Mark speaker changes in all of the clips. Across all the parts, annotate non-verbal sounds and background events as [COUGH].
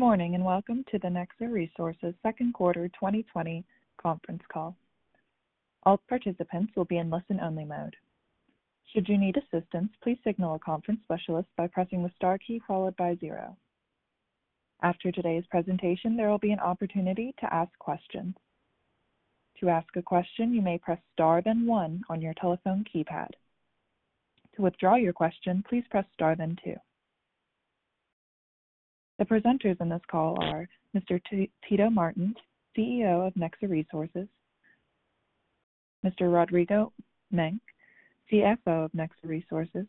Speaker 1: morning, and welcome to the Nexa Resources second quarter 2020 conference call. All participants will be in listen-only mode. Should you need assistance, please signal a conference specialist by pressing the star key followed by zero. After today's presentation, there will be an opportunity to ask questions. To ask a question, you may press star then one on your telephone keypad. To withdraw your question, please press star then two. The presenters in this call are Mr. Tito Martins, CEO of Nexa Resources, Mr. Rodrigo Menck, CFO of Nexa Resources,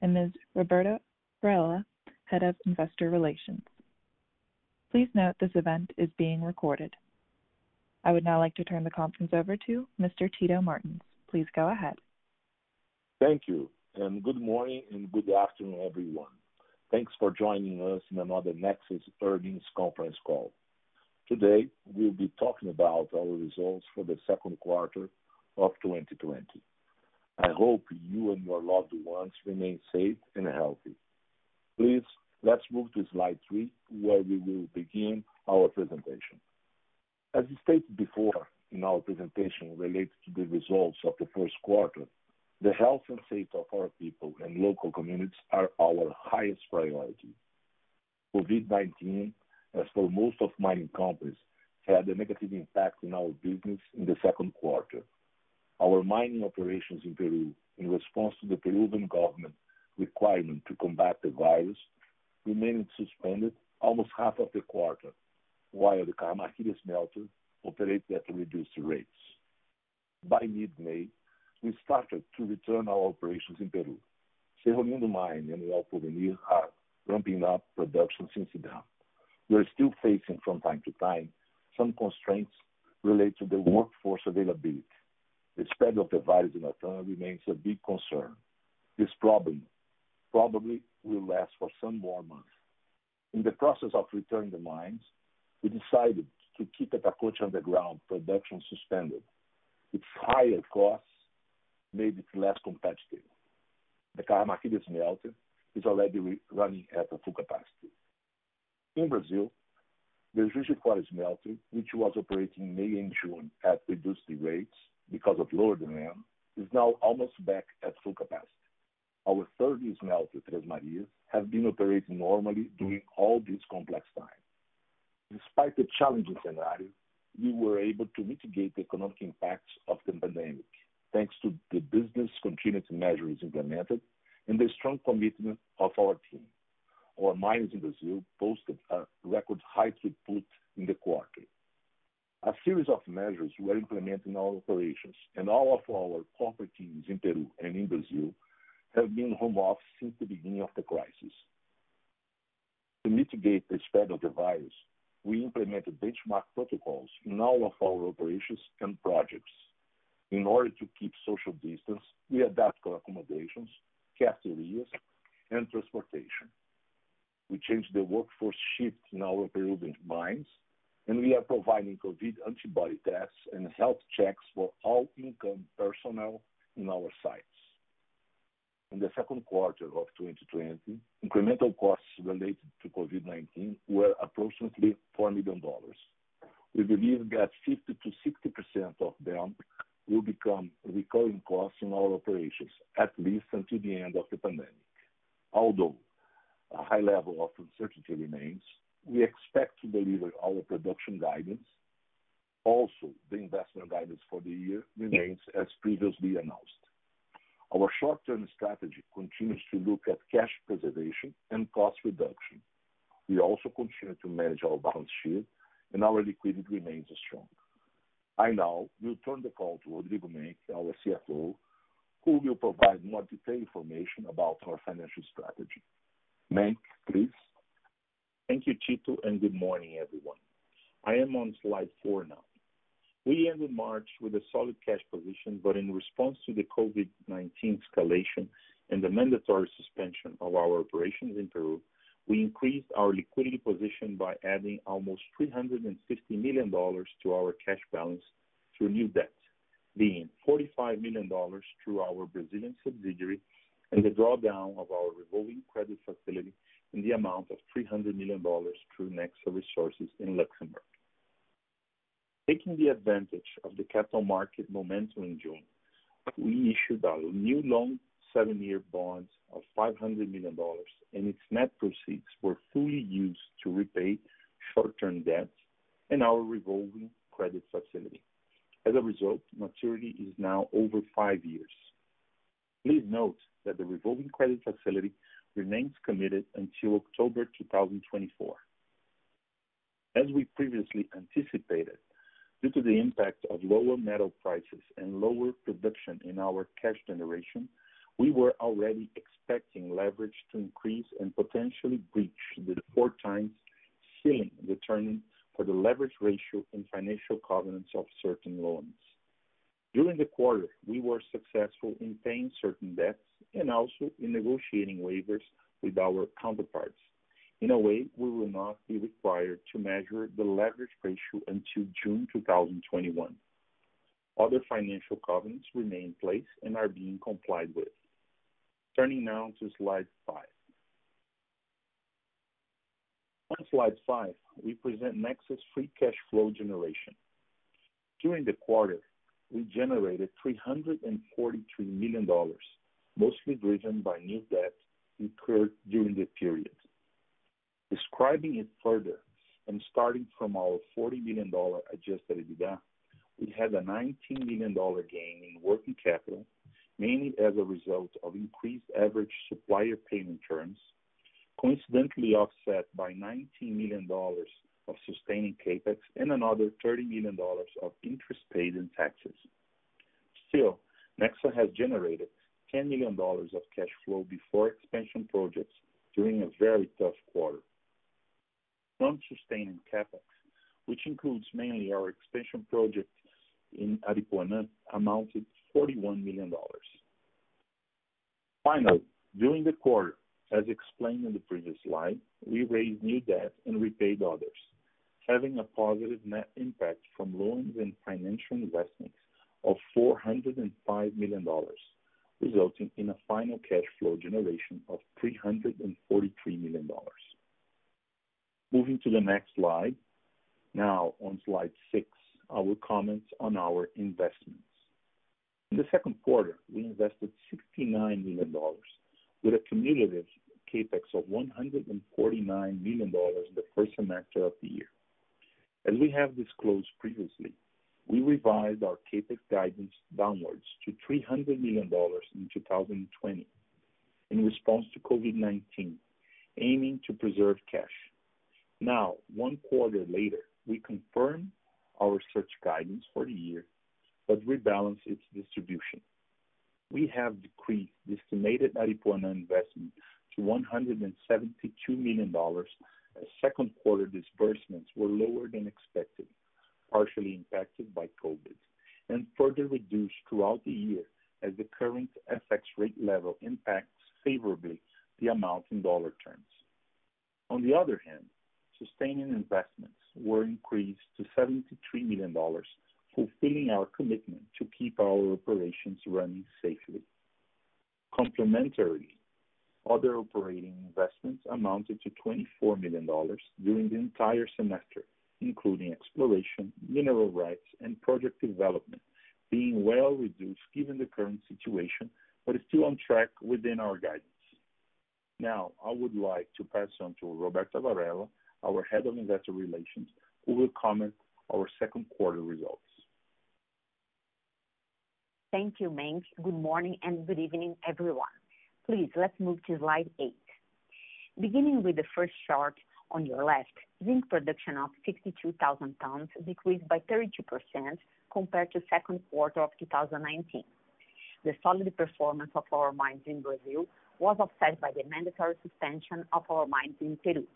Speaker 1: and Ms. Roberta Varella, Head of Investor Relations. Please note this event is being recorded. I would now like to turn the conference over to Mr. Tito Martins. Please go ahead.
Speaker 2: Thank you, and good morning and good afternoon, everyone. Thanks for joining us in another Nexa's earnings conference call. Today, we'll be talking about our results for the second quarter of 2020. I hope you and your loved ones remain safe and healthy. Please, let's move to slide three, where we will begin our presentation. As stated before in our presentation related to the results of the first quarter, the health and safety of our people and local communities are our highest priority. COVID-19, as for most of mining companies, had a negative impact on our business in the second quarter. Our mining operations in Peru, in response to the Peruvian government requirement to combat the virus, remained suspended almost half of the quarter, while the Cajamarquilla smelter operated at reduced rates. By mid-May, we started to return our operations in Peru. Cerro Lindo mine and El Porvenir are ramping up production since then. We're still facing from time to time some constraints related to the workforce availability. The spread of the virus in Latam remains a big concern. This problem probably will last for some more months. In the process of returning the mines, we decided to keep Atacocha underground production suspended. Its higher costs made it less competitive. The Cajamarquilla smelter is already running at full capacity. In Brazil, the Juiz de Fora smelter, which was operating in May and June at reduced rates because of lower demand, is now almost back at full capacity. Our third smelter, Três Marias, have been operating normally during all this complex time. Despite the challenging scenario, we were able to mitigate the economic impacts of the pandemic thanks to the business continuity measures implemented and the strong commitment of our team. Our mines in Brazil posted a record high throughput in the quarter. A series of measures were implemented in our operations, and all of our corporate teams in Peru and in Brazil have been home office since the beginning of the crisis. To mitigate the spread of the virus, we implemented benchmark protocols in all of our operations and projects. In order to keep social distance, we adapt our accommodations, cafeterias, and transportation. We changed the workforce shift in our Peruvian mines, and we are providing COVID antibody tests and health checks for all income personnel in our sites. In the second quarter of 2020, incremental costs related to COVID-19 were approximately $4 million. We believe that 50%-60% of them will become recurring costs in our operations, at least until the end of the pandemic. Although a high level of uncertainty remains, we expect to deliver our production guidance. Also, the investment guidance for the year remains as previously announced. Our short-term strategy continues to look at cash preservation and cost reduction. We also continue to manage our balance sheet, and our liquidity remains strong. I now will turn the call to Rodrigo Menck, our CFO, who will provide more detailed information about our financial strategy. Menck, please.
Speaker 3: Thank you, Tito, and good morning, everyone. I am on slide four now. We ended March with a solid cash position, but in response to the COVID-19 escalation and the mandatory suspension of our operations in Peru, we increased our liquidity position by adding almost $350 million to our cash balance through new debt, being $45 million through our Brazilian subsidiary and the drawdown of our revolving credit facility in the amount of $300 million through Nexa Resources in Luxembourg. Taking the advantage of the capital market momentum in June, we issued a new seven-year bonds of $500 million, and its net proceeds were fully used to repay short-term debts and our revolving credit facility. As a result, maturity is now over five years. Please note that the revolving credit facility remains committed until October 2024. As we previously anticipated, due to the impact of lower metal prices and lower production in our cash generation, we were already expecting leverage to increase and potentially breach the 4 times ceiling determined for the leverage ratio and financial covenants of certain loans. During the quarter, we were successful in paying certain debts and also in negotiating waivers with our counterparts. In a way, we will not be required to measure the leverage ratio until June 2021. Other financial covenants remain in place and are being complied with. Turning now to slide five. On slide five, we present Nexa's free cash flow generation. During the quarter, we generated $343 million, mostly driven by new debt incurred during the period. Describing it further and starting from our $40 million adjusted EBITDA, we had a $19 million gain in working capital mainly as a result of increased average supplier payment terms, coincidentally offset by $19 million of sustaining CapEx and another $30 million of interest paid in taxes. Still, Nexa has generated $10 million of cash flow before expansion projects during a very tough quarter. Non-sustaining CapEx, which includes mainly our expansion project in Aripuanã, amounted $41 million. Finally, during the quarter, as explained in the previous slide, we raised new debt and repaid others, having a positive net impact from loans and financial investments of $405 million, resulting in a final cash flow generation of $343 million. Moving to the next slide. Now on slide six, I will comment on our investments. In the second quarter, we invested $69 million with a cumulative CapEx of $149 million in the first semester of the year. As we have disclosed previously, we revised our CapEx guidance downwards to $300 million in 2020 in response to COVID-19, aiming to preserve cash. Now, one quarter later, we confirm our such guidance for the year but rebalance its distribution. We have decreased the estimated Aripuanã investment to $172 million as second quarter disbursements were lower than expected, partially impacted by COVID, and further reduced throughout the year as the current FX rate level impacts favorably the amount in dollar terms. On the other hand, sustaining investments were increased to $73 million fulfilling our commitment to keep our operations running safely. Complementarily, other operating investments amounted to $24 million during the entire semester, including exploration, mineral rights, and project development, being well reduced given the current situation, but still on track within our guidance. Now, I would like to pass on to Roberta Varella, our Head of Investor Relations, who will comment our second quarter results.
Speaker 4: Thank you, Menck. Good morning and good evening, everyone. Please, let's move to slide eight. Beginning with the first chart on your left, zinc production of 62,000 tons decreased by 32% compared to second quarter of 2019. The solid performance of our mines in Brazil was offset by the mandatory suspension of our mines in Peru,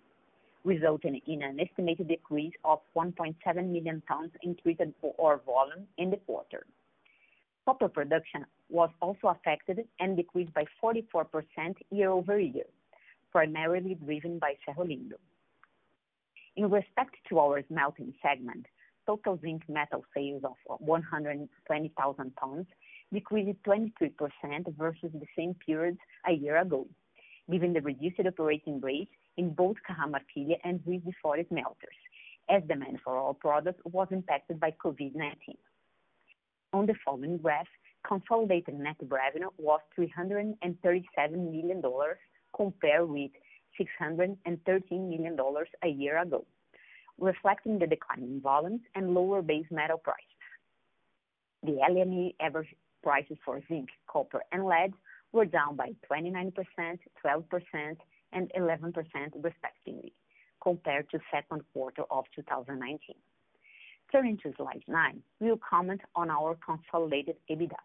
Speaker 4: resulting in an estimated decrease of 1.7 million tons in treated ore volume in the quarter. Copper production was also affected and decreased by 44% year-over-year, primarily driven by Cerro Lindo. In respect to our smelting segment, total zinc metal sales of 120,000 tons decreased 23% versus the same period a year ago, given the reduced operating rate in both Cajamarquilla and Juiz de Fora smelters, as demand for our products was impacted by COVID-19. On the following graph, consolidated net revenue was $337 million compared with $613 million a year ago, reflecting the decline in volumes and lower base metal prices. The LME average prices for zinc, copper, and lead were down by 29%, 12%, and 11% respectively compared to second quarter of 2019. Turning to slide nine, we will comment on our consolidated EBITDA.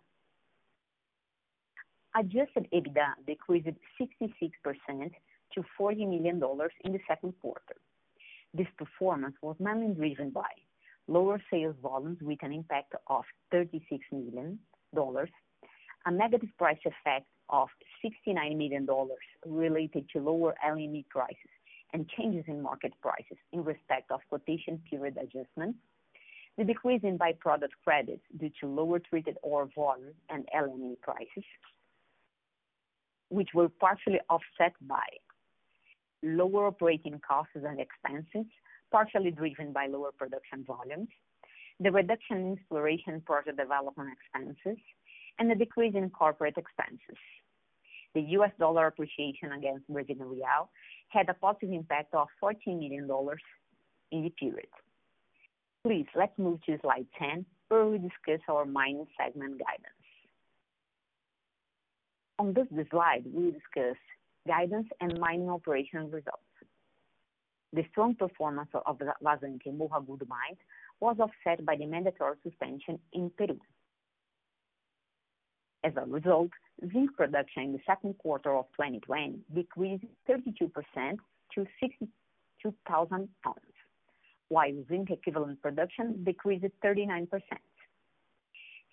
Speaker 4: Adjusted EBITDA decreased 66% to $40 million in the second quarter. This performance was mainly driven by lower sales volumes with an impact of $36 million, a negative price effect of $69 million related to lower LME prices and changes in market prices in respect of quotation period adjustments, the decrease in byproduct credits due to lower treated ore volume and LME prices, which were partially offset by lower operating costs and expenses, partially driven by lower production volumes, the reduction in exploration project development expenses, and the decrease in corporate expenses. The US dollar appreciation against Brazilian real had a positive impact of $14 million in the period. Please, let's move to slide 10, where we discuss our mining segment guidance. On this slide, we discuss guidance and mining operation results. The strong performance of the Vazante and Morro Agudo mines was offset by the mandatory suspension in Peru. As a result, zinc production in the second quarter of 2020 decreased 32% to 62,000 tons while zinc equivalent production decreased 39%.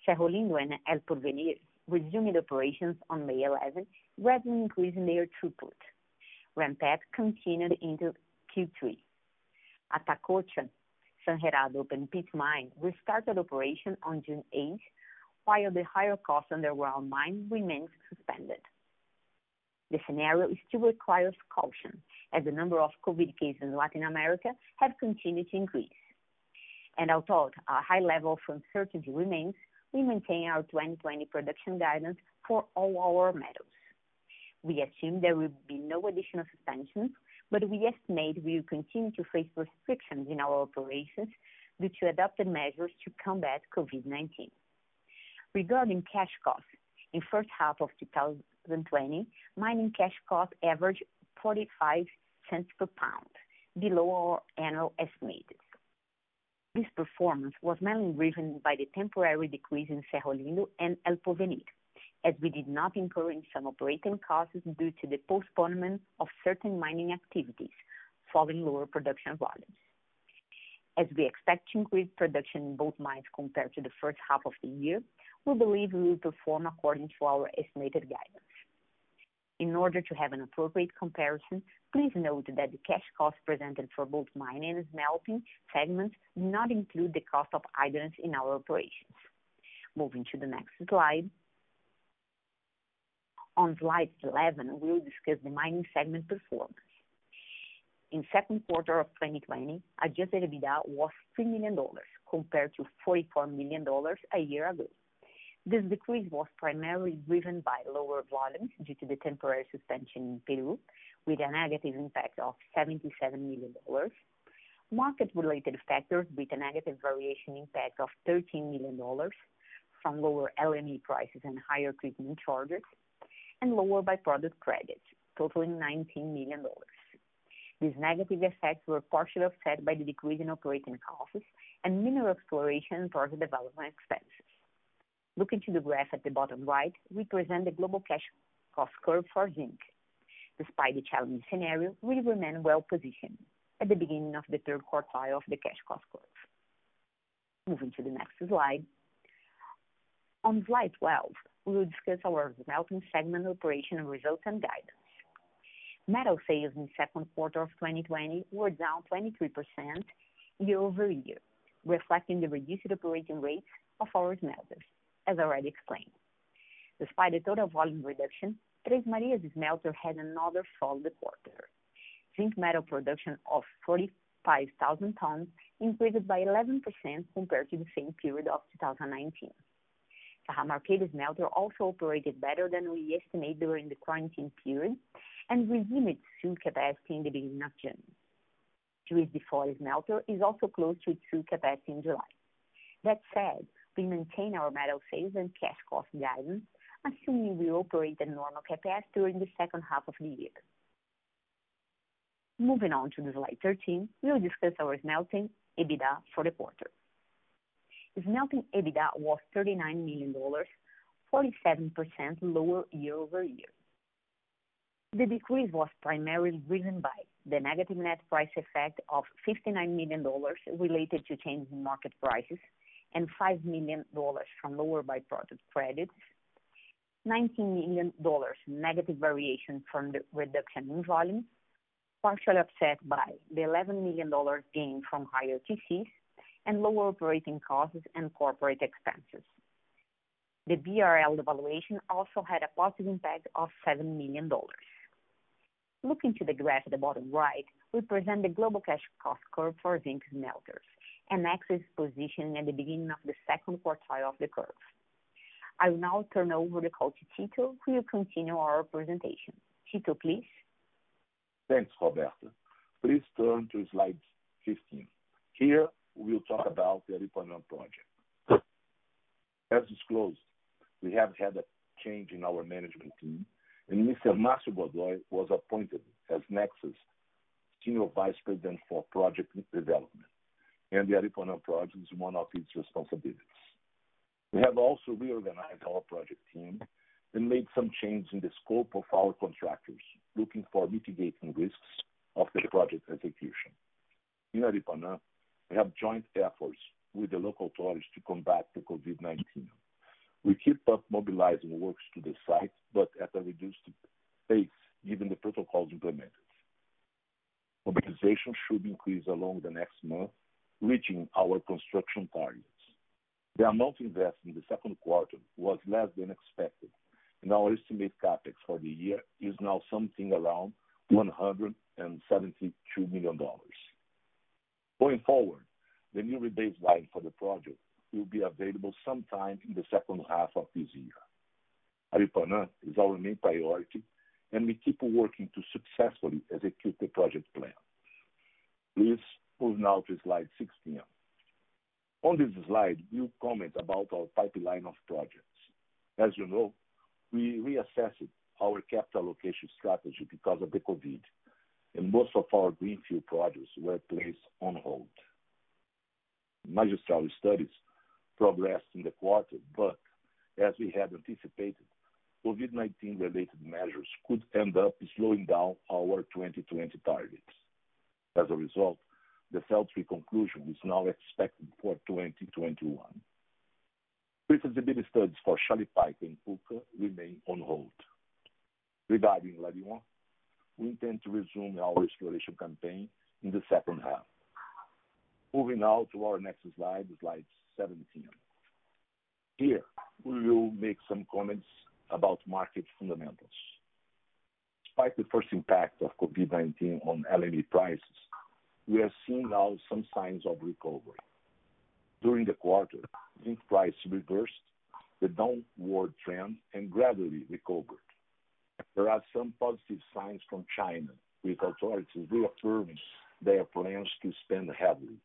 Speaker 4: Cerro Lindo and El Porvenir resumed operations on May 11, gradually increasing their throughput. Ramp-up continued into Q3. At Atacocha, San Gerardo open pit mine restarted operation on June 8, while the higher cost underground mine remains suspended. The scenario still requires caution, as the number of COVID cases in Latin America have continued to increase. Although a high level of uncertainty remains, we maintain our 2020 production guidance for all our metals. We assume there will be no additional suspensions, but we estimate we will continue to face restrictions in our operations due to adopted measures to combat COVID-19. Regarding cash costs, in first half of 2020, mining cash cost averaged $0.45 per pound, below our annual estimates. This performance was mainly driven by the temporary decrease in Cerro Lindo and El Porvenir, as we did not incur in some operating costs due to the postponement of certain mining activities following lower production volumes. As we expect to increase production in both mines compared to the first half of the year, we believe we will perform according to our estimated guidance. In order to have an appropriate comparison, please note that the cash costs presented for both mining and smelting segments do not include the cost of idleness in our operations. Moving to the next slide. On slide 11, we will discuss the mining segment performance. In second quarter of 2020, adjusted EBITDA was $3 million compared to $44 million a year ago. This decrease was primarily driven by lower volumes due to the temporary suspension in Peru, with a negative impact of $77 million. Market-related factors with a negative variation impact of $13 million from lower LME prices and higher treatment charges, and lower by-product credits totaling $19 million. These negative effects were partially offset by the decrease in operating costs and mineral exploration and project development expenses. Looking to the graph at the bottom right, we present the global cash cost curve for zinc. Despite the challenging scenario, we remain well-positioned at the beginning of the third quartile of the cash cost curve. Moving to the next slide. On slide 12, we will discuss our smelting segment operational results and guidance. Metal sales in second quarter of 2020 were down 23% year-over-year, reflecting the reduced operating rates of our smelters as already explained. Despite the total volume reduction, Três Marias smelter had another solid quarter. Zinc metal production of 45,000 tons increased by 11% compared to the same period of 2019. Cajamarquilla smelter also operated better than we estimated during the quarantine period and resumed its full capacity in the beginning of June. Juiz de Fora smelter is also close to its full capacity in July. That said, we maintain our metal sales and cash cost guidance, assuming we operate at normal capacity during the second half of the year. Moving on to slide 13, we will discuss our smelting EBITDA for the quarter. Smelting EBITDA was $39 million, 47% lower year-over-year. The decrease was primarily driven by the negative net price effect of $59 million related to changes in market prices, and $5 million from lower byproduct credits, $19 million negative variation from the reduction in volume, partially offset by the $11 million gain from higher TCs and lower operating costs and corporate expenses. The BRL devaluation also had a positive impact of $7 million. Looking to the graph at the bottom right, we present the global cash cost curve for zinc smelters. Nexa's position at the beginning of the second quartile of the curve. I will now turn over the call to Tito, who will continue our presentation. Tito, please.
Speaker 2: Thanks, Roberta. Please turn to slide 15. Here, we will talk about the Aripuanã project. As disclosed, we have had a change in our management team, and Mr. Márcio Godoy was appointed as Nexa's Senior Vice President for Project Development and the Aripuanã project is one of its responsibilities. We have also reorganized our project team and made some changes in the scope of our contractors, looking for mitigating risks of the project execution. In Aripuanã, we have joint efforts with the local authorities to combat the COVID-19. We keep up mobilizing works to the site, but at a reduced pace given the protocols implemented. Mobilization should increase along the next month reaching our construction targets. The amount invested in the second quarter was less than expected, and our estimated CapEx for the year is now something around $172 million. Going forward, the new rebase line for the project will be available sometime in the second half of this year. Aripuanã is our main priority, and we keep working to successfully execute the project plan. Please. Move now to slide 16. On this slide, we'll comment about our pipeline of projects. As you know, we reassessed our capital allocation strategy because of the COVID, and most of our greenfield projects were placed on hold. Magistral studies progressed in the quarter, but as we had anticipated, COVID-19 related measures could end up slowing down our 2020 targets. As a result, the FEL3 conclusion is now expected for 2021. Pre-feasibility studies for Shalipayco and Pukaqaqa remain on hold. Regarding La we intend to resume our exploration campaign in the second half. Moving now to our next slide 17. Here, we will make some comments about market fundamentals. Despite the first impact of COVID-19 on LME prices, we are seeing now some signs of recovery. During the quarter, zinc price reversed the downward trend and gradually recovered. There are some positive signs from China, with authorities reaffirming their plans to spend heavily.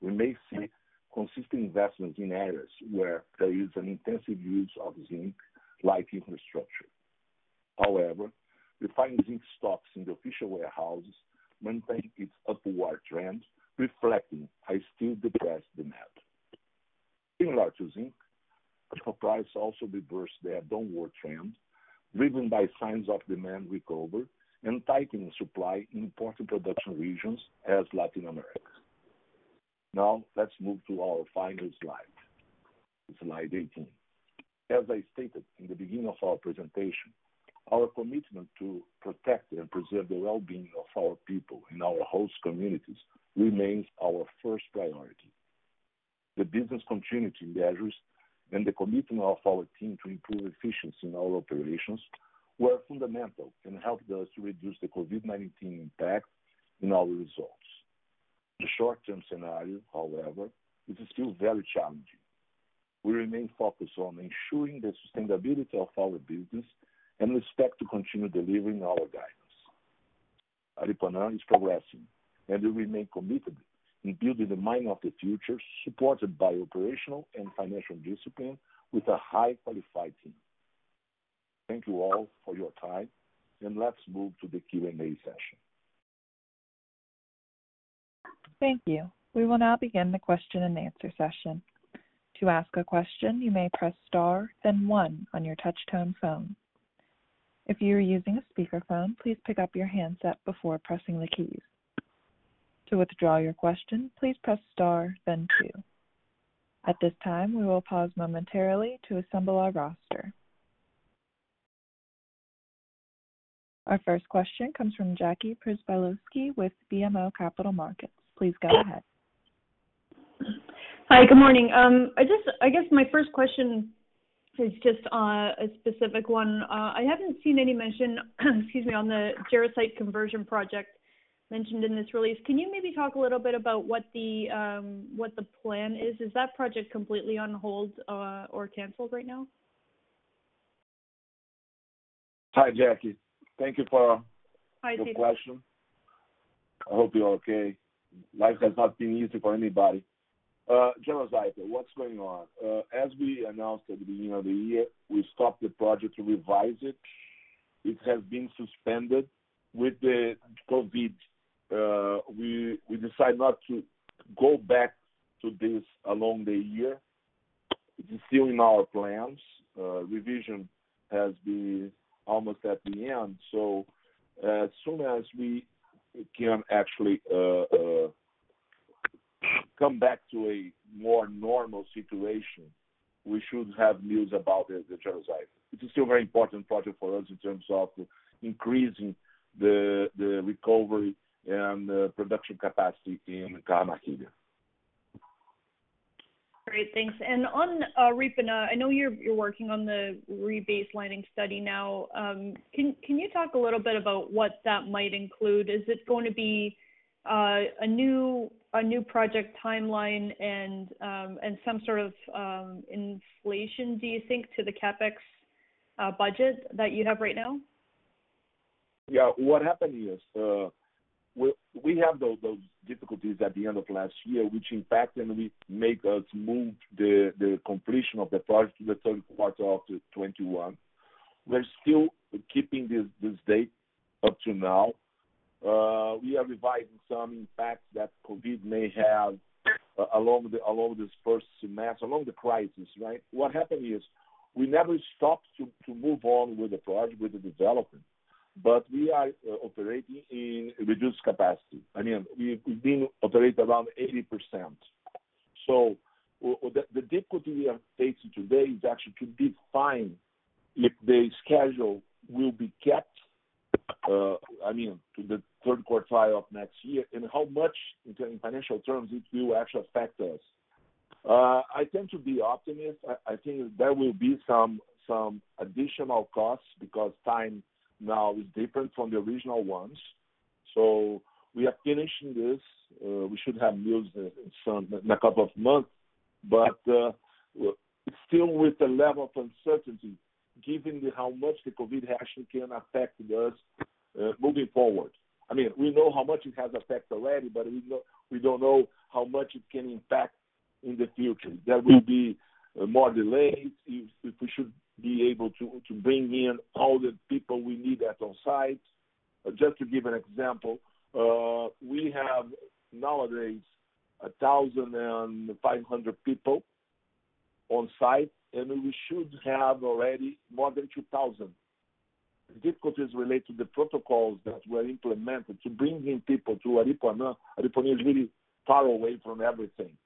Speaker 2: We may see consistent investments in areas where there is an intensive use of zinc, like infrastructure. However, refined zinc stocks in the official warehouses maintained its upward trend, reflecting a still depressed demand. Similar to zinc, copper price also reversed their downward trend, driven by signs of demand recovery and tightening supply in important production regions as Latin America. Now, let's move to our final slide 18. As I stated in the beginning of our presentation, our commitment to protect and preserve the well-being of our people in our host communities remains our first priority. The business continuity measures and the commitment of our team to improve efficiency in our operations were fundamental and helped us to reduce the COVID-19 impact in our results. The short-term scenario, however, is still very challenging. We remain focused on ensuring the sustainability of our business and we expect to continue delivering our guidance. Aripuanã is progressing, and we remain committed in building the mine of the future, supported by operational and financial discipline with a high qualified team. Thank you all for your time, and let's move to the Q&A session.
Speaker 1: Thank you. We will now begin the question and answer session. To ask a question, you may press star then one on your touch tone phone. If you are using a speakerphone, please pick up your handset before pressing the keys. To withdraw your question, please press star then two. At this time, we will pause momentarily to assemble our roster. Our first question comes from Jackie Przybylowski with BMO Capital Markets. Please go ahead.
Speaker 5: Hi, good morning. Um, I guess my first question is just uh, a specific one. Uh, I haven't seen any mention, [CLEARS THROAT] excuse me, on the Jarosite conversion project mentioned in this release. Can you maybe talk a little bit about what the um, what the plan is? Is that project completely on hold uh, or canceled right now?
Speaker 6: Hi, Jackie. Thank you for Hi, your question. I hope you're okay. Life has not been easy for anybody. Uh, Genozyper, what's going on? Uh, as we announced at the beginning of the year, we stopped the project to revise it. It has been suspended with the COVID. Uh, we we decided not to go back to this along the year. It is still in our plans. Uh, revision has been almost at the end. So as soon as we can actually uh, uh come back to a more normal situation, we should have news about the, the jarosite. It is still a very important project for us in terms of increasing the the recovery and the uh, production capacity in Cajamarquilla.
Speaker 5: Great, thanks. And on uh, I know you're you're working on the rebaselining study now. Um, can can you talk a little bit about what that might include? Is it going to be uh, a new a new project timeline and um, some sort of um, inflation, do you think, to the CapEx uh, budget that you have right now?
Speaker 6: Yeah. What happened is, uh, we have those difficulties at the end of last year, which impact and we make us move the the completion of the project to the third quarter of 2021. We're still keeping this this date up to now. Uh, we are revising some impacts that COVID may have uh, along the along this first semester, along the crisis. Right, what happened is we never stopped to, to move on with the project, with the development, but we are uh, operating in reduced capacity. I mean, we, we've been operating around 80 percent. So uh, uh, the, the difficulty we are facing today is actually to define if the schedule will be kept uh, I mean, to the third quartile of next year, and how much in financial terms it will actually affect us. Uh, I tend to be optimist. I think there will be some additional costs because time now is different from the original ones. We are finishing this. Uh, we should have news in a couple of months, but still with the level of uncertainty given how much the COVID has can affect us uh, moving forward. I mean, we know how much it has affected already, but we know we don't know how much it can impact in the future. There will be uh, more delays if, we should be able to, to bring in all the people we need at on site. Uh, just to give an example, uh, we have nowadays 1,500 people on site and we should have already more than 2,000. Difficulties relate to the protocols that were implemented to bring in people to Aripuanã. Aripuanã is really far away from everything.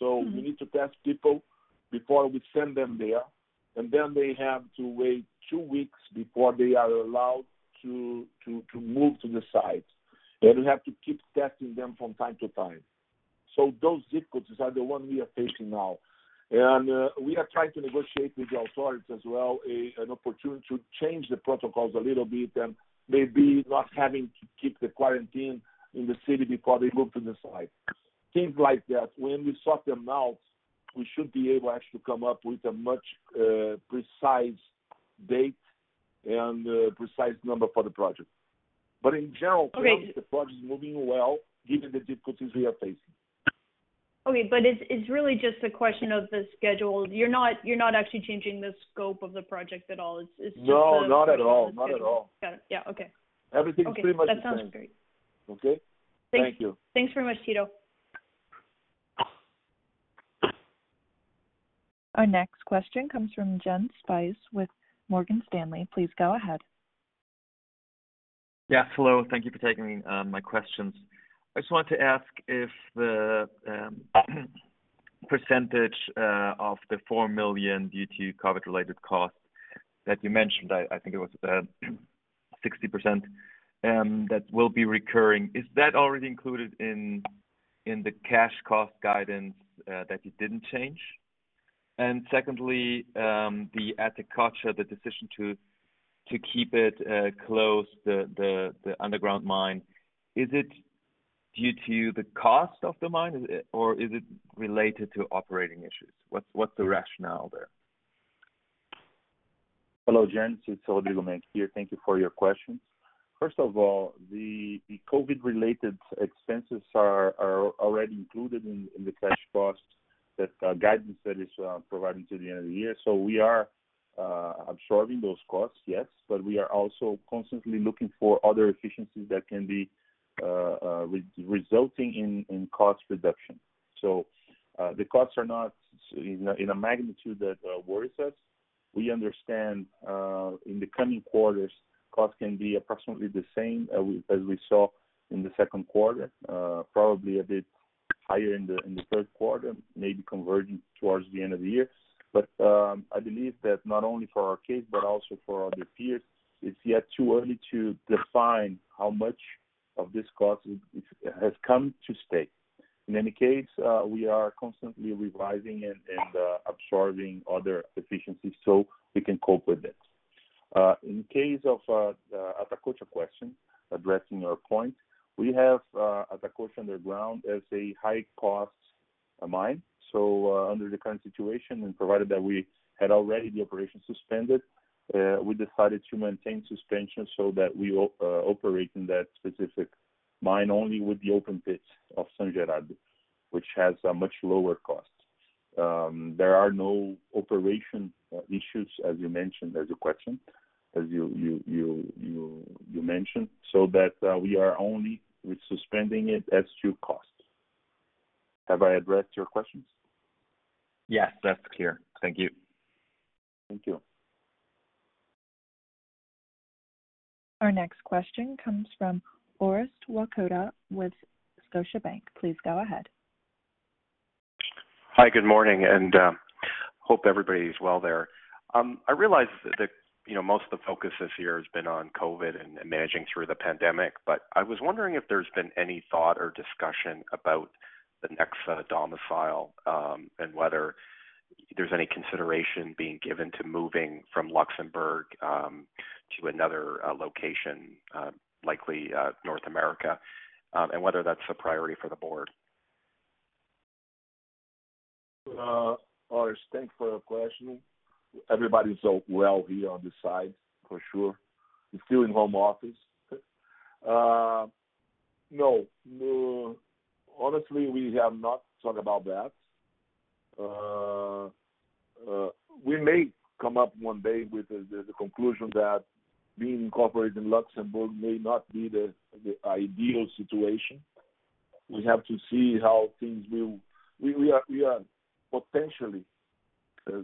Speaker 6: So mm -hmm. we mm-hmm. need to test people before we send them there, and then they have to wait two weeks before they are allowed to to, to move to the site. And we have to keep testing them from time to time. So those difficulties are the one we are facing now. And uh, we are trying to negotiate with the authorities as well a, an opportunity to change the protocols a little bit and maybe not having to keep the quarantine in the city before they move to the site. Things like that. When we sort them out, we should be able actually to come up with a much uh, precise date and uh, precise number for the project. But in general, okay. the project is moving well given the difficulties we are facing.
Speaker 5: Okay, but it's it's really just a question of the schedule. You're not you're not actually changing the scope of the project at all.
Speaker 6: It's, it's no, not at all, not at all.
Speaker 5: Got it. Yeah. Okay.
Speaker 6: Everything's
Speaker 5: okay,
Speaker 6: pretty much
Speaker 5: that
Speaker 6: the
Speaker 5: sounds
Speaker 6: same.
Speaker 5: great. Okay. Thanks, Thank
Speaker 6: you. Thanks very much,
Speaker 5: Tito.
Speaker 1: Our next question comes from Jens Spiess with Morgan Stanley. Please go ahead.
Speaker 7: Yes, hello. Thank you for taking uh, my questions. I just want to ask if the um, [CLEARS THROAT] percentage uh, of the 4 million due to COVID-related costs that you mentioned, I think it was 60%, uh, [CLEARS THROAT] um, that will be recurring. Is that already included in the cash cost guidance uh, that you didn't change? Secondly, um, the Atacocha, the decision to keep it closed, the underground mine, is it due to the cost of the mine, is it, or is it related to operating issues? What's, what's the rationale there?
Speaker 3: Hello, Jens. It's Rodrigo Menck here. Thank you for your questions. First of all, the, COVID-related expenses are, are already included in, the cash costs that uh, guidance that is uh, providing provided to the end of the year. So we are uh, absorbing those costs, yes, but we are also constantly looking for other efficiencies that can be uh, uh, resulting in in cost reduction. so uh, The costs are not in a magnitude that worries us. We understand in the coming quarters, costs can be approximately the same as we saw in the second quarter, probably a bit higher in the in the third quarter, maybe converging towards the end of the year. But um, I believe that not only for our case, but also for other peers, it's yet too early to define how much of this cost has come to stay. In any case, uh, we are constantly revising and uh, absorbing other efficiencies so we can cope with it. Uh, in case of Atacocha question, addressing your point, we have Atacocha underground as a high-cost mine. Under the current situation, and provided that we had already the operation suspended, uh, we decided to maintain suspension so that we uh, operate in that specific mine only with the open pit of San Gerardo, which has a much lower cost. Um, there are no operation uh, issues, as you mentioned, as a question, as you mentioned, so that we are only suspending it as to cost. Have I addressed your questions?
Speaker 7: Yes, that's clear. Thank you.
Speaker 3: Thank you.
Speaker 1: Our next question comes from Orest Wowkodaw with Scotiabank. Please go ahead.
Speaker 8: Hi, good morning, and um, hope everybody is well there. Um, I realize that, you know, most of the focus this year has been on COVID and managing through the pandemic, but I was wondering if there's been any thought or discussion about the next domicile, um, and whether, there's any consideration being given to moving from Luxembourg um, to another uh, location, uh, likely uh, North America, um, and whether that's a priority for the board.
Speaker 6: Orest, thanks for your question. Everybody's well here on this side, for sure. We're still in home office. [LAUGHS] No. Honestly, we have not talked about that. Uh, uh, we may come up one day with the, the, the conclusion that being incorporated in Luxembourg may not be the, the ideal situation. We have to see how things will. We, we are we are potentially uh,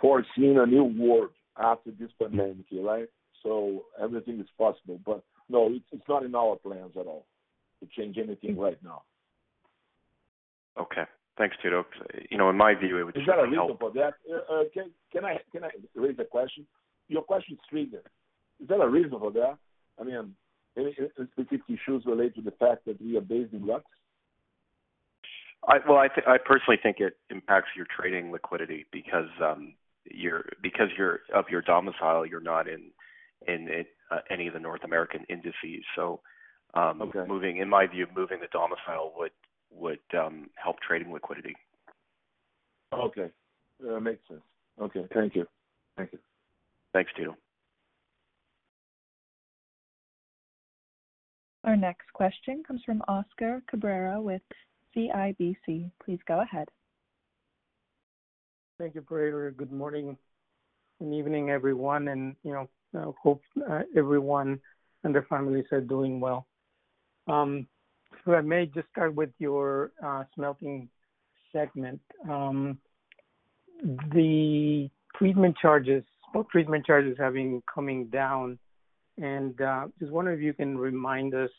Speaker 6: foreseeing a new world after this pandemic, right? So everything is possible, but no, it's, it's not in our plans at all to change anything right now.
Speaker 8: Okay. Thanks, Tito. You know, in my view, it would
Speaker 6: just help. Is that a
Speaker 8: reason
Speaker 6: for that? Uh, uh, can I raise a question? Your question is triggered. Is there a reason for that? I mean, any specific issues related to the fact that we are based in Lux?
Speaker 8: Well, I personally think it impacts your trading liquidity because um, of your domicile, you're not in uh, any of the North American indices. So, um, Okay. In my view, moving the domicile would would um, help trading liquidity.
Speaker 6: Okay, that makes sense. Okay, thank you. Thank you. Thanks,
Speaker 8: Tito.
Speaker 1: Our next question comes from Oscar Cabrera with CIBC. Please go ahead.
Speaker 9: Thank you, operator. Good morning and evening, everyone, and you know, hope uh, everyone and their families are doing well. Um, if I may just start with your uh, smelting segment. Um, the treatment charges, spot treatment charges have been coming down, and uh, just wondering if you can remind us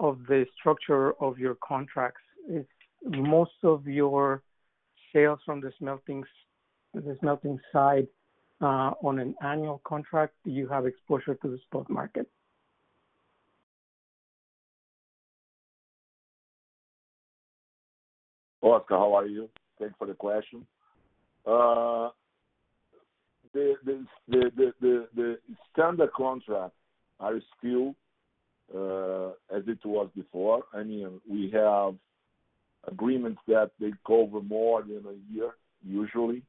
Speaker 9: of the structure of your contracts. Is most of your sales from the smelting side uh, on an annual contract? Do you have exposure to the spot market?
Speaker 6: Oscar, how are you? Thanks for the question. Uh, the standard contracts are still uh, as it was before. I mean, we have agreements that they cover more than a year, usually.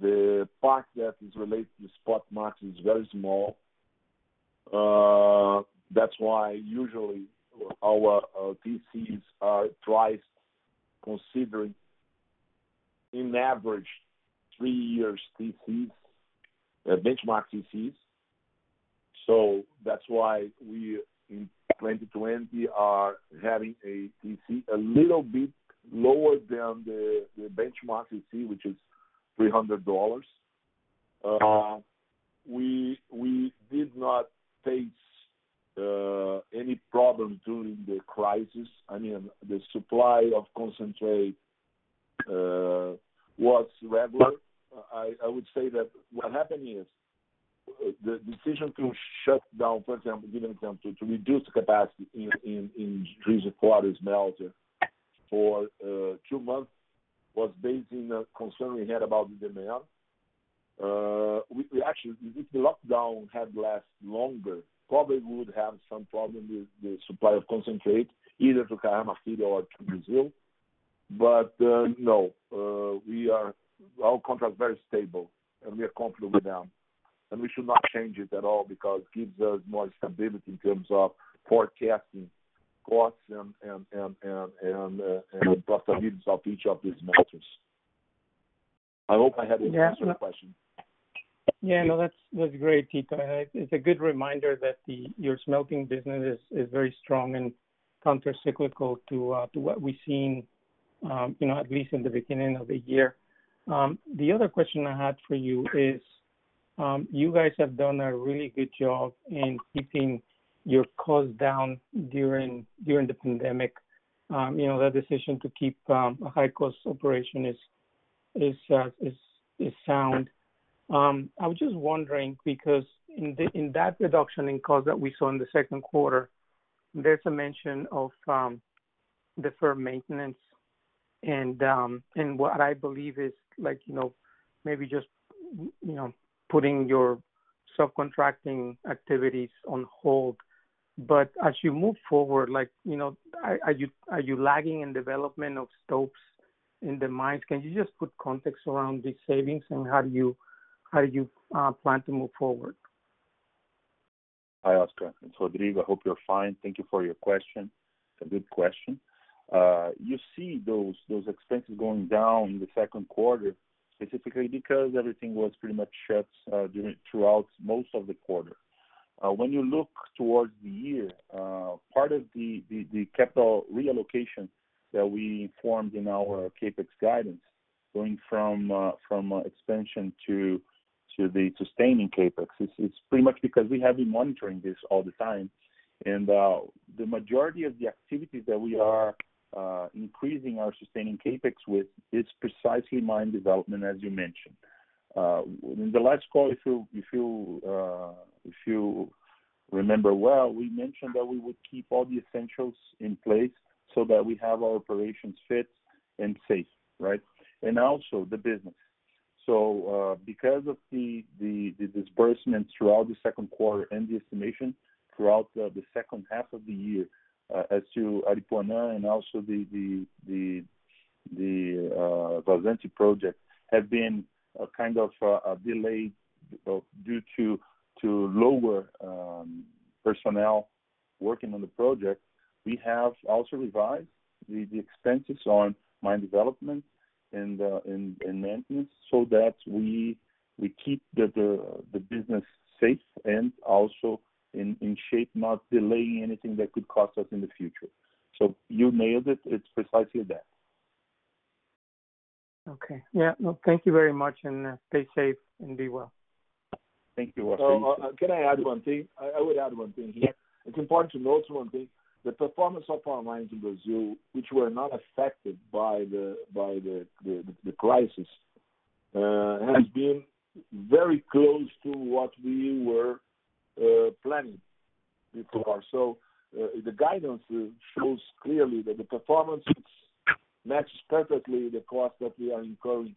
Speaker 6: The part that is related to spot market is very small. Uh, that's why usually our TCs are priced considering in average three years TCs, uh, benchmark TCs. That's why we in 2020 are having a TC a little bit lower than the benchmark TC, which is $300. Uh, we did not face uh, any problem during the crisis. I mean, the supply of concentrate uh, was regular. I would say that what happened is uh, the decision to shut down, for example, give an example, to reduce the capacity in Juiz de Fora smelter for two months was based in a concern we had about the demand. We Actually, if the lockdown had lasted longer, probably would have some problem with the supply of concentrate, either to Cajamarquilla or to Brazil. Uh, no, uh, we our contract very stable, and we are comfortable with them. and We should not change it at all because it gives us more stability in terms of forecasting costs and uh, profitability of each of these matters. I hope I had answered your question.
Speaker 9: Yeah, no, that's that's great, Tito. It's a good reminder that the your smelting business is is very strong and countercyclical to uh, what we've seen, um, you know, at least in the beginning of the year. Um, the other question I had for you is, um, you guys have done a really good job in keeping your costs down during during the pandemic. You know, that decision to keep a high-cost operation is is uh, is sound. Um, I was just wondering because in that reduction in cost that we saw in the second quarter, there's a mention of um, deferred maintenance um, and what I believe is like, you know, maybe just, you know, putting your subcontracting activities on hold. As you move forward, like, you know, are you lagging in development of stopes in the mines? Can you just put context around these savings and how do you how do you uh, plan to move forward?
Speaker 6: Hi, Oscar. It's Rodrigo. I hope you're fine. Thank you for your question. It's a good question. Uh, you see those expenses going down in the second quarter, specifically because everything was pretty much shut uh, throughout most of the quarter. When you look towards the year, part of the capital reallocation that we informed in our CapEx guidance, going from expansion to to the sustaining CapEx. It's, pretty much because we have been monitoring this all the time. and uh, The majority of the activities that we are uh, increasing our sustaining CapEx with is precisely mine development, as you mentioned. Uh, in the last call, if you if you uh, if you remember well, we mentioned that we would keep all the essentials in place so that we have our operations fit and safe, right? And also the business. So, uh, Because of the disbursements throughout the second quarter and the estimation throughout uh, the second half of the year uh, as to Aripuanã and also the Vazante project have been a kind of delayed due to lower um, personnel working on the project. We have also revised the expenses on mine development uh, and maintenance so that we keep the business safe and also in shape, not delaying anything that could cost us in the future. So You nailed it. It's precisely that.
Speaker 9: Okay. Yeah. No, thank you very much, and uh, stay safe and be well.
Speaker 6: Thank you, oh, uh, Can I add one thing? I would add one thing here. It's important to note one thing the performance of our mines in Brazil, which were not affected by the by the the, the crisis, uh, has been very close to what we were uh, planning before. So uh, the guidance shows clearly that the performance matches perfectly the cost that we are incurring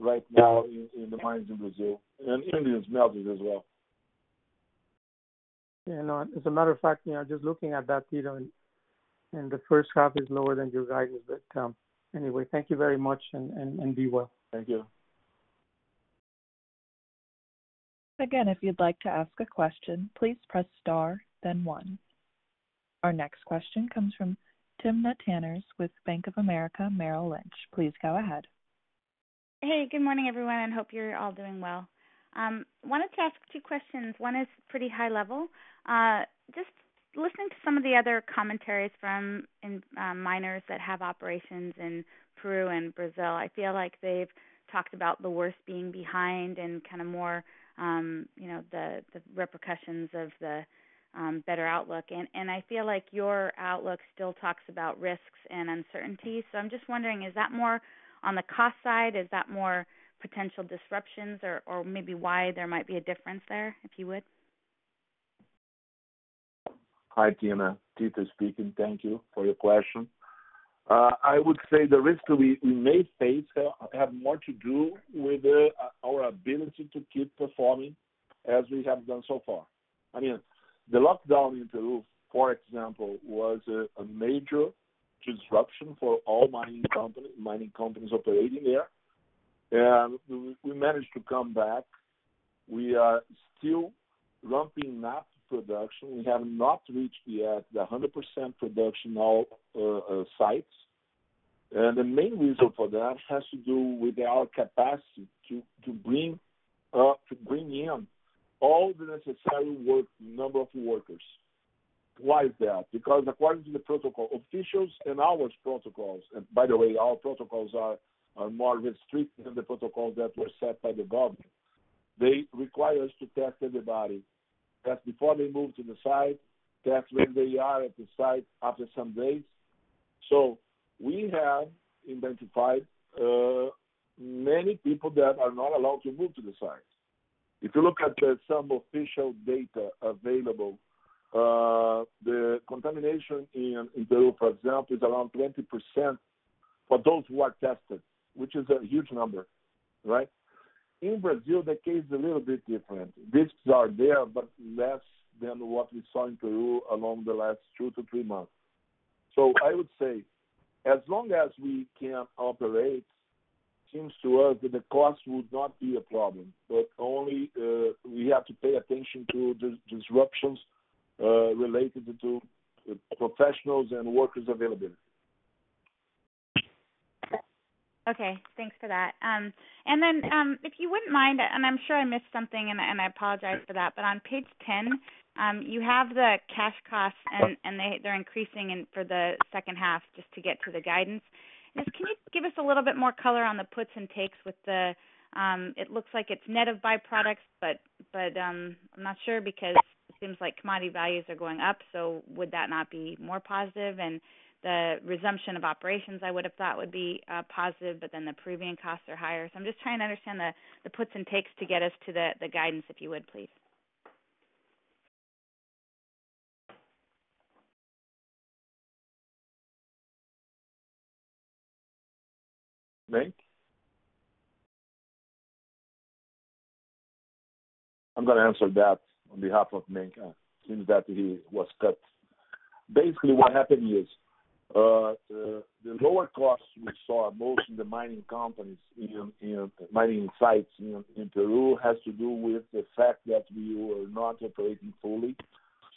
Speaker 6: right now in, in the mines in Brazil and in the smelters as well.
Speaker 9: You know, as a matter of fact, you know, just looking at that, you know, and, the first half is lower than your guidance. But um, anyway, thank you very much and, and be well.
Speaker 6: Thank you.
Speaker 1: Again, if you'd like to ask a question, please press star, then one. Our next question comes from Timna Tanners with Bank of America Merrill Lynch. Please go ahead.
Speaker 10: Hey, good morning, everyone, and hope you're all doing well. Um, wanted to ask two questions. One is pretty high level. Uh, just listening to some of the other commentaries from in, uh, miners that have operations in Peru and Brazil, I feel like they've talked about the worst being behind and kind of more, um, you know, the the repercussions of the um, better outlook. And and I feel like your outlook still talks about risks and uncertainty. So I'm just wondering, is that more on the cost side? Is that more potential disruptions or, or maybe why there might be a difference there, if you would?
Speaker 6: Hi, Timna. Tito speaking. Thank you for your question. Uh, I would say the risk we, we may face have, have more to do with uh, our ability to keep performing as we have done so far. I mean, the lockdown in Peru, for example, was a, a major disruption for all mining companies, mining companies operating there managed to come back. We are still ramping up production. We have not reached yet the 100% production all uh, uh, sites. And The main reason for that has to do with our capacity to uh, bring in all the necessary number of workers. Why is that? Because according to the protocol, officials and our protocols, and by the way, our protocols are are more restrictive than the protocols that were set by the government. They require us to test everybody. Test before they move to the site, test when they are at the site after some days. So we have identified uh, many people that are not allowed to move to the site. If you look at some official data available, uh, the contamination in, in Peru, for example, is around 20% for those who are tested which is a huge number, right? In Brazil, the case is a little bit different. Risks are there, but less than what we saw in Peru along the last two to three months. So I would say, as long as we can operate, seems to us that the cost would not be a problem, but only uh, we have to pay attention to the disruptions uh, related to uh, professionals and workers availability.
Speaker 10: Okay, thanks for that. Um, and then, um, if you wouldn't mind, and I'm sure I missed something, and, and I apologize for that, but on page 10, um, you have the cash costs, and, and they, they're increasing in, for the second half just to get to the guidance. Just, can you give us a little bit more color on the puts and takes with the? Um, it looks like it's net of byproducts, but but um, I'm not sure because it seems like commodity values are going up. So would that not be more positive? And the resumption of operations I would have thought would be uh, positive, but then the Peruvian costs are higher. So I'm just trying to understand the, the puts and takes to get us to the, the guidance, if you would, please.
Speaker 6: Menck. I'm going to answer that on behalf of Menck, uh, since that he was cut. Basically, what happened is uh, the, lower costs we saw most in the mining companies in, in mining sites in, Peru has to do with the fact that we were not operating fully.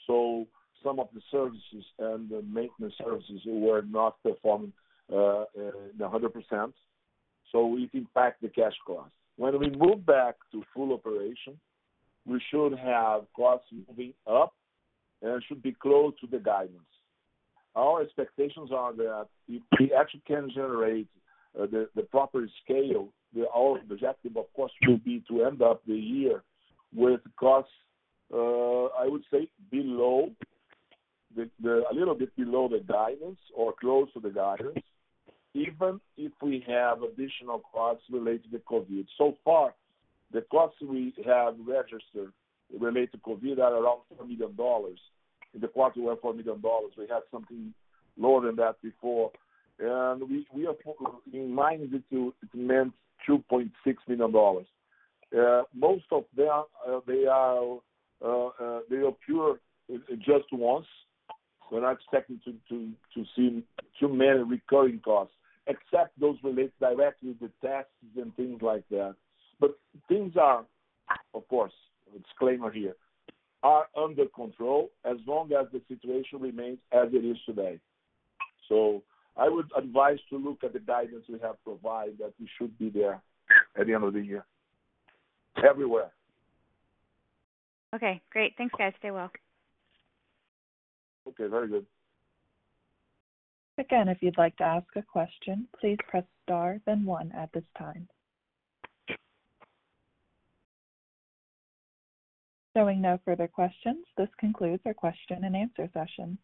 Speaker 6: So some of the services and the maintenance services were not performing 100%. Uh, uh, so it impacted the cash cost. When we move back to full operation, we should have costs moving up and should be close to the guidance. Our expectations are that if we [CLEARS THROAT] actually can generate uh, the proper scale, our objective, of course, will be to end up the year with costs, uh, I would say below, a little bit below the guidance or close to the guidance, even if we have additional costs related to COVID. So far, the costs we have registered related to COVID are around $4 million in the quarter were $4 million. We had something lower than that before. and we, we are In mind it, it meant $2.6 million. Uh, most of them, uh, they are uh, uh, they occur just once. We're not expecting to, to, to see too many recurring costs, except those related directly to tests and things like that. But things are, of course, disclaimer here, are under control as long as the situation remains as it is today. So I would advise to look at the guidance we have provided that we should be there at the end of the year everywhere.
Speaker 10: Okay, great. Thanks, guys. Stay well.
Speaker 6: Okay, very good.
Speaker 1: Again, if you'd like to ask a question, please press star then one at this time. Showing no further questions, this concludes our question and answer session.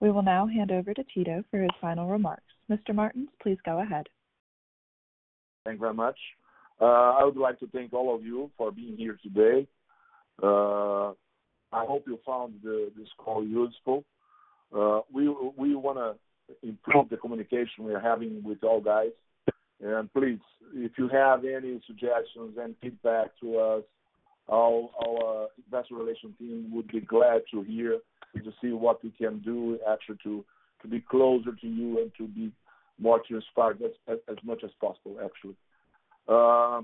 Speaker 1: We will now hand over to Tito for his final remarks. Mr. Martins, please go ahead.
Speaker 6: Thank you very much. Uh, I would like to thank all of you for being here today. Uh, I hope you found this call useful. Uh, we wanna improve the communication we are having with all guys. Please, if you have any suggestions and feedback to us, our, our investor relations team would be glad to hear to see what we can do actually to to be closer to you and to be more transparent as, as, as much as possible actually. Uh,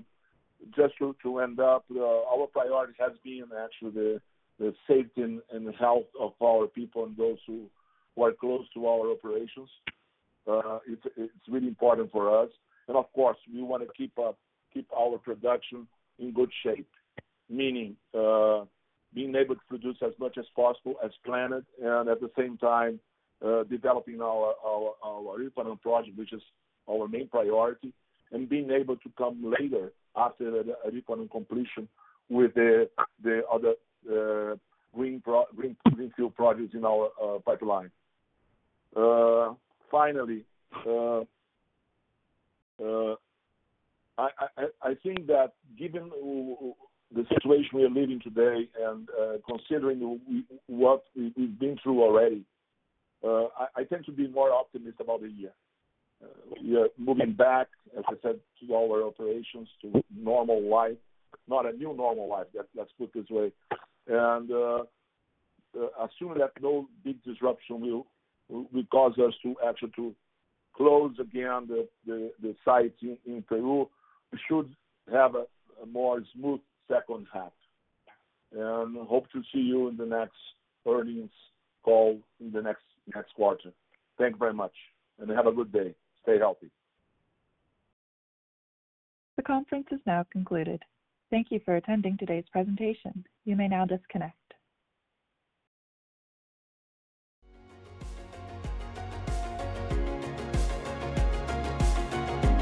Speaker 6: just to, to end up, uh, our priority has been actually the, the safety and, and health of our people and those who, who are close to our operations. Uh, it's, it's really important for us. And of course, we want to keep up, keep our production in good shape meaning uh, being able to produce as much as possible as planned, and at the same time, uh, developing our our Aripuanã project, which is our main priority, and being able to come later after the Aripuanã completion with the the other uh, fuel projects in our pipeline. Finally, I think that given the situation we are living today and uh, considering what we've been through already, uh, I tend to be more optimistic about the year. Uh, we are moving back, as I said, to our operations, to normal life. Not a new normal life, let's put it this way. and Assuming that no big disruption will cause us to actually to close again the sites in Peru, we should have a more smooth second half. and Hope to see you in the next earnings call in the next quarter. Thank you very much, and have a good day. Stay healthy.
Speaker 1: The conference is now concluded. Thank you for attending today's presentation. You may now disconnect.